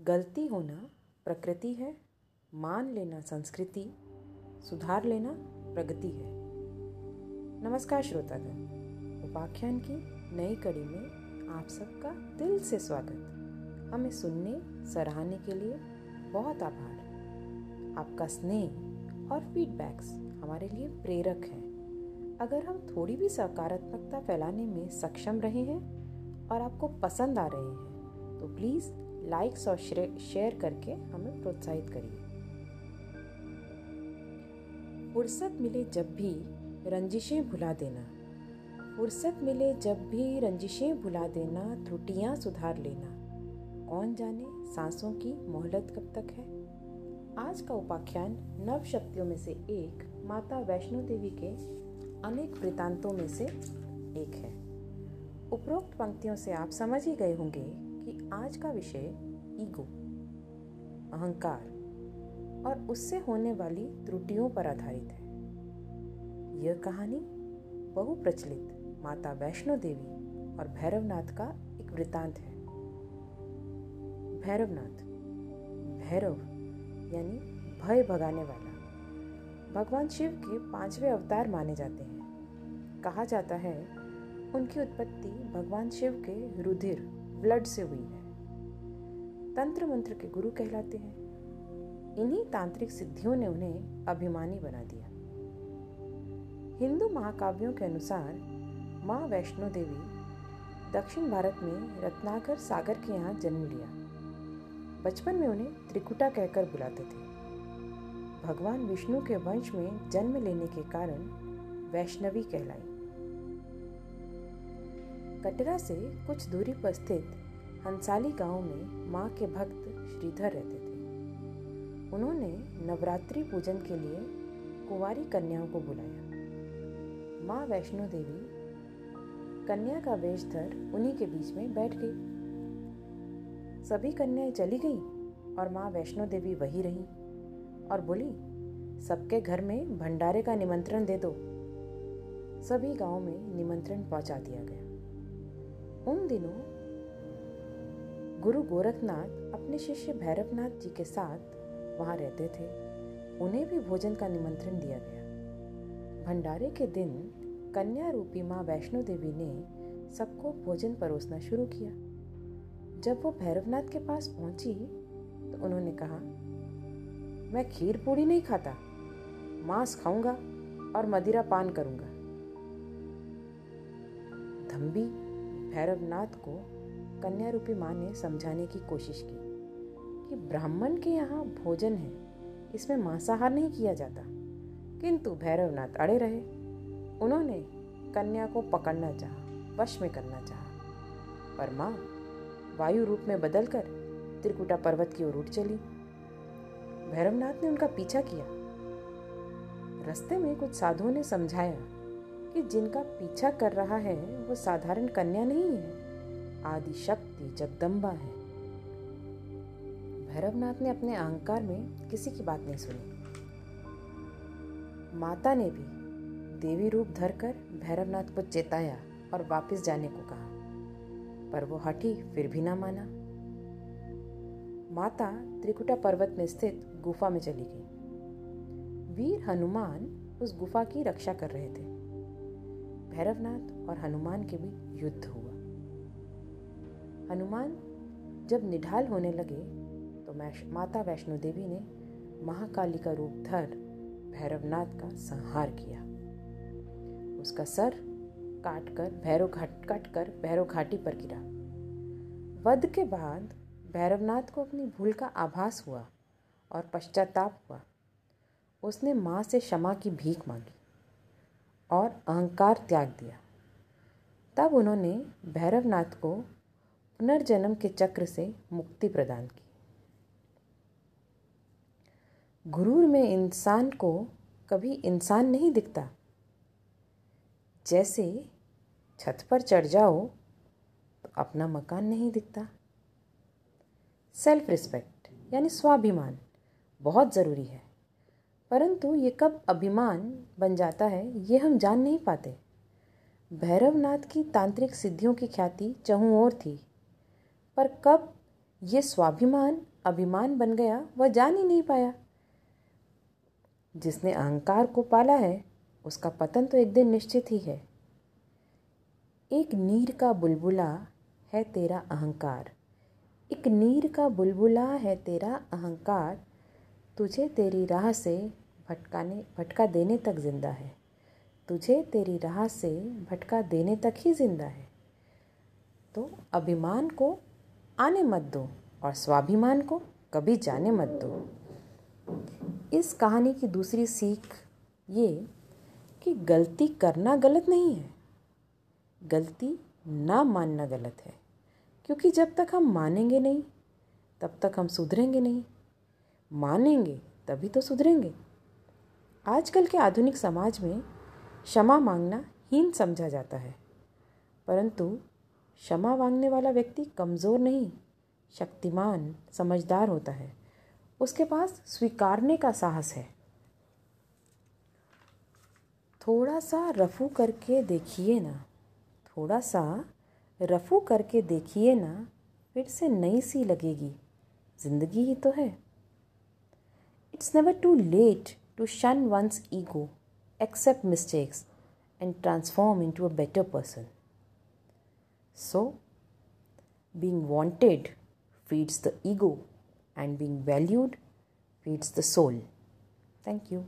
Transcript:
गलती होना प्रकृति है, मान लेना संस्कृति, सुधार लेना प्रगति है। नमस्कार श्रोतागण, उपाख्यान की नई कड़ी में आप सबका दिल से स्वागत। हमें सुनने, सराहने के लिए बहुत आभार। आपका स्नेह और फीडबैक्स हमारे लिए प्रेरक हैं। अगर हम थोड़ी भी सकारात्मकता फैलाने में सक्षम रहे हैं और आपको पसंद आ रहे हैं तो प्लीज़ लाइक्स और शेयर करके हमें प्रोत्साहित करिए। फुर्सत मिले जब भी रंजिशें भुला देना। फुर्सत मिले जब भी रंजिशें भुला देना, त्रुटियाँ सुधार लेना। कौन जाने सांसों की मोहलत कब तक है? आज का उपाख्यान नव शक्तियों में से एक माता वैष्णो देवी के अनेक वृतांतों में से एक है। उपरोक्त पंक्तियों से आप समझ ही गए होंगे आज का विषय ईगो, अहंकार और उससे होने वाली त्रुटियों पर आधारित है। यह कहानी बहुप्रचलित माता वैष्णो देवी और भैरवनाथ का एक वृतांत है। भैरवनाथ, भैरव यानी भय भगाने वाला। भगवान शिव के पाँचवें अवतार माने जाते हैं। कहा जाता है, उनकी उत्पत्ति भगवान शिव के रुधिर ब्लड से हुई है। तंत्र मंत्र के गुरु कहलाते हैं। इन्हीं तांत्रिक सिद्धियों ने उन्हें अभिमानी बना दिया। हिंदू महाकाव्यों के अनुसार माँ वैष्णो देवी दक्षिण भारत में रत्नाकर सागर के यहाँ जन्म लिया। बचपन में उन्हें त्रिकुटा कहकर बुलाते थे। भगवान विष्णु के वंश में जन्म लेने के कारण वैष्णवी कहलाई। कटरा से कुछ दूरी पर स्थित हंसाली गाँव में माँ के भक्त श्रीधर रहते थे। उन्होंने नवरात्रि पूजन के लिए कुंवारी कन्याओं को बुलाया। माँ वैष्णो देवी कन्या का वेश धर उन्हीं के बीच में बैठ गई। सभी कन्याएँ चली गईं और माँ वैष्णो देवी वही रही और बोली, सबके घर में भंडारे का निमंत्रण दे दो। सभी गाँव में निमंत्रण पहुँचा दिया गया। उन दिनों गुरु गोरखनाथ अपने शिष्य भैरवनाथ जी के साथ वहाँ रहते थे। उन्हें भी भोजन का निमंत्रण दिया गया। भंडारे के दिन कन्या रूपी माँ वैष्णो देवी ने सबको भोजन परोसना शुरू किया। जब वो भैरवनाथ के पास पहुँची तो उन्होंने कहा, मैं खीर पूड़ी नहीं खाता, मांस खाऊँगा और मदिरा पान करूँगा। धम्बी भैरवनाथ को कन्या रूपी माँ ने समझाने की कोशिश की कि ब्राह्मण के यहाँ भोजन है, इसमें मांसाहार नहीं किया जाता। किंतु भैरवनाथ अड़े रहे। उन्होंने कन्या को पकड़ना चाहा, वश में करना चाहा। पर माँ वायु रूप में बदलकर त्रिकुटा पर्वत की ओर उठ चली। भैरवनाथ ने उनका पीछा किया। रास्ते में कुछ साधुओं ने समझाया कि जिनका पीछा कर रहा है, वो साधारण कन्या नहीं है। आदि शक्ति जगदम्बा है। भैरवनाथ ने अपने अहंकार में किसी की बात नहीं सुनी। माता ने भी देवी रूप धरकर भैरवनाथ को चेताया और वापस जाने को कहा। पर वो हटी, फिर भी ना माना। माता त्रिकुटा पर्वत में स्थित गुफा में चली गई। वीर हनुमान उस गुफा की रक्षा कर रहे थे। भैरवनाथ और हनुमान के बीच युद्ध हुआ। हनुमान जब निढाल होने लगे तो माता वैष्णो देवी ने महाकाली का रूप धर भैरवनाथ का संहार किया। उसका सर काट कर भैरव घाट काट कर भैरव घाटी पर गिरा। वध के बाद भैरवनाथ को अपनी भूल का आभास हुआ और पश्चाताप हुआ। उसने माँ से क्षमा की भीख मांगी। और अहंकार त्याग दिया। तब उन्होंने भैरवनाथ को पुनर्जन्म के चक्र से मुक्ति प्रदान की। गुरूर में इंसान को कभी इंसान नहीं दिखता। जैसे छत पर चढ़ जाओ तो अपना मकान नहीं दिखता। सेल्फ रिस्पेक्ट यानी स्वाभिमान, बहुत ज़रूरी है। परंतु ये कब अभिमान बन जाता है, ये हम जान नहीं पाते। भैरवनाथ की तांत्रिक सिद्धियों की ख्याति चहु ओर थी। पर कब ये स्वाभिमान, अभिमान बन गया, वह जान ही नहीं पाया। जिसने अहंकार को पाला है, उसका पतन तो एक दिन निश्चित ही है। एक नीर का बुलबुला है तेरा अहंकार। एक नीर का बुलबुला है तेरा अहंकार। तुझे तेरी राह से भटकाने, भटका देने तक ज़िंदा है। तुझे तेरी राह से भटका देने तक ही ज़िंदा है। तो अभिमान को आने मत दो और स्वाभिमान को कभी जाने मत दो। इस कहानी की दूसरी सीख ये कि गलती करना गलत नहीं है। गलती ना मानना गलत है। क्योंकि जब तक हम मानेंगे नहीं, तब तक हम सुधरेंगे नहीं। मानेंगे, तभी तो सुधरेंगे। आजकल के आधुनिक समाज में क्षमा मांगना हीन समझा जाता है। परंतु क्षमा मांगने वाला व्यक्ति कमज़ोर नहीं, शक्तिमान, समझदार होता है। उसके पास स्वीकारने का साहस है। थोड़ा सा रफू करके देखिए ना, थोड़ा सा रफू करके देखिए ना, फिर से नई सी लगेगी। ज़िंदगी ही तो है। It's never too late to shun one's ego, accept mistakes, and transform into a better person. So, being wanted feeds the ego, and being valued feeds the soul. Thank you.